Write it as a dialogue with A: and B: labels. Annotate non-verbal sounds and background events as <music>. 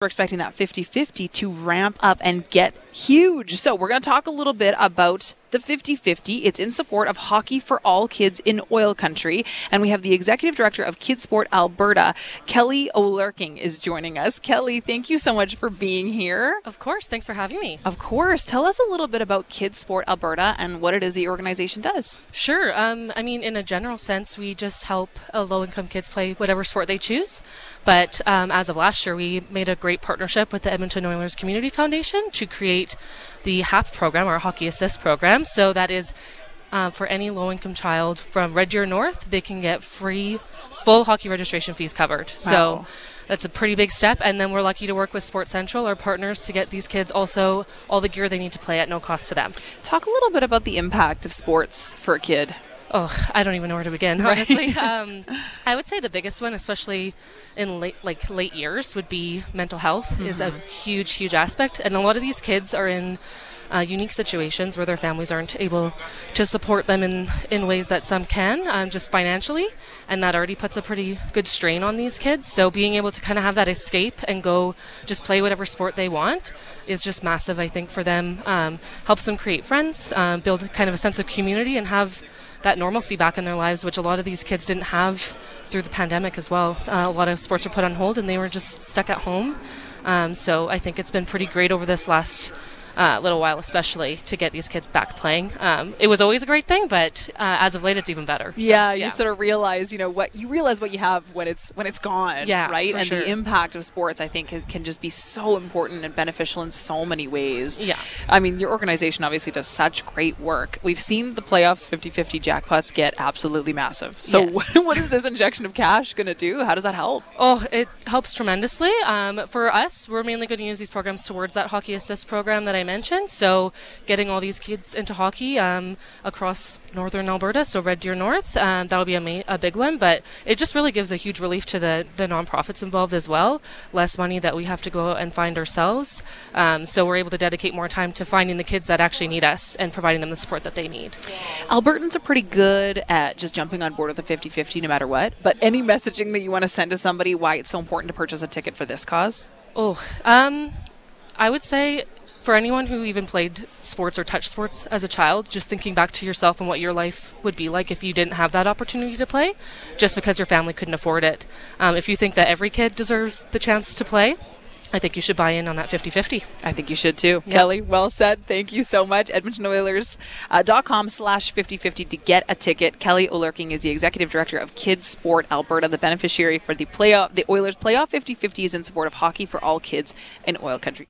A: We're expecting that 50 50 to ramp up and get huge. So, we're going to talk a little bit about the 50 50. It's in support of Hockey for All Kids in Oil Country. And we have the executive director of KidSport Alberta, Kelly Oehlerking, is joining us. Kelly, thank you so much for being here.
B: Of course. Thanks for having me.
A: Of course. Tell us a little bit about KidSport Alberta and what it is the organization does.
B: Sure. Um, I mean, in a general sense, we just help uh, low income kids play whatever sport they choose. But um, as of last year, we made a great partnership with the Edmonton Oilers Community Foundation to create the HAP program, our Hockey Assist program. So that is uh, for any low income child from Red Deer North, they can get free, full hockey registration fees covered. Wow. So that's a pretty big step. And then we're lucky to work with Sports Central, our partners, to get these kids also all the gear they need to play at no cost to them.
A: Talk a little bit about the impact of sports for a kid
B: oh, I don't even know where to begin. <laughs> Honestly, um, I would say the biggest one, especially in late like late years, would be mental health mm-hmm. is a mm-hmm. huge, huge aspect, and a lot of these kids are in. Uh, unique situations where their families aren't able to support them in, in ways that some can, um, just financially, and that already puts a pretty good strain on these kids. So being able to kind of have that escape and go just play whatever sport they want is just massive, I think, for them. Um, helps them create friends, um, build kind of a sense of community, and have that normalcy back in their lives, which a lot of these kids didn't have through the pandemic as well. Uh, a lot of sports were put on hold and they were just stuck at home. Um, so I think it's been pretty great over this last uh, little while, especially to get these kids back playing. Um, it was always a great thing, but uh, as of late, it's even better.
A: So, yeah, you yeah. sort of realize, you know, what you realize what you have when it's when it's gone.
B: Yeah,
A: right. and
B: sure.
A: the impact of sports, I think, can just be so important and beneficial in so many ways.
B: Yeah.
A: I mean, your organization obviously does such great work. We've seen the playoffs 50-50 jackpots get absolutely massive. So, yes. <laughs> what is this injection of cash going to do? How does that help?
B: Oh, it helps tremendously. Um, for us, we're mainly going to use these programs towards that hockey assist program that I mentioned. So getting all these kids into hockey um, across northern Alberta, so Red Deer North, um, that'll be a, ma- a big one. But it just really gives a huge relief to the, the nonprofits involved as well. Less money that we have to go and find ourselves. Um, so we're able to dedicate more time to finding the kids that actually need us and providing them the support that they need.
A: Albertans are pretty good at just jumping on board with the 50 50 no matter what. But any messaging that you want to send to somebody why it's so important to purchase a ticket for this cause?
B: Oh, um, I would say for anyone who even played sports or touched sports as a child, just thinking back to yourself and what your life would be like if you didn't have that opportunity to play, just because your family couldn't afford it. Um, if you think that every kid deserves the chance to play, I think you should buy in on that 50 50.
A: I think you should too. Yep. Kelly, well said. Thank you so much. EdmontonOilers.com uh, slash 50 50 to get a ticket. Kelly Oehlerking is the executive director of KidSport Alberta, the beneficiary for the playoff. The Oilers playoff 50 50 is in support of hockey for all kids in oil country.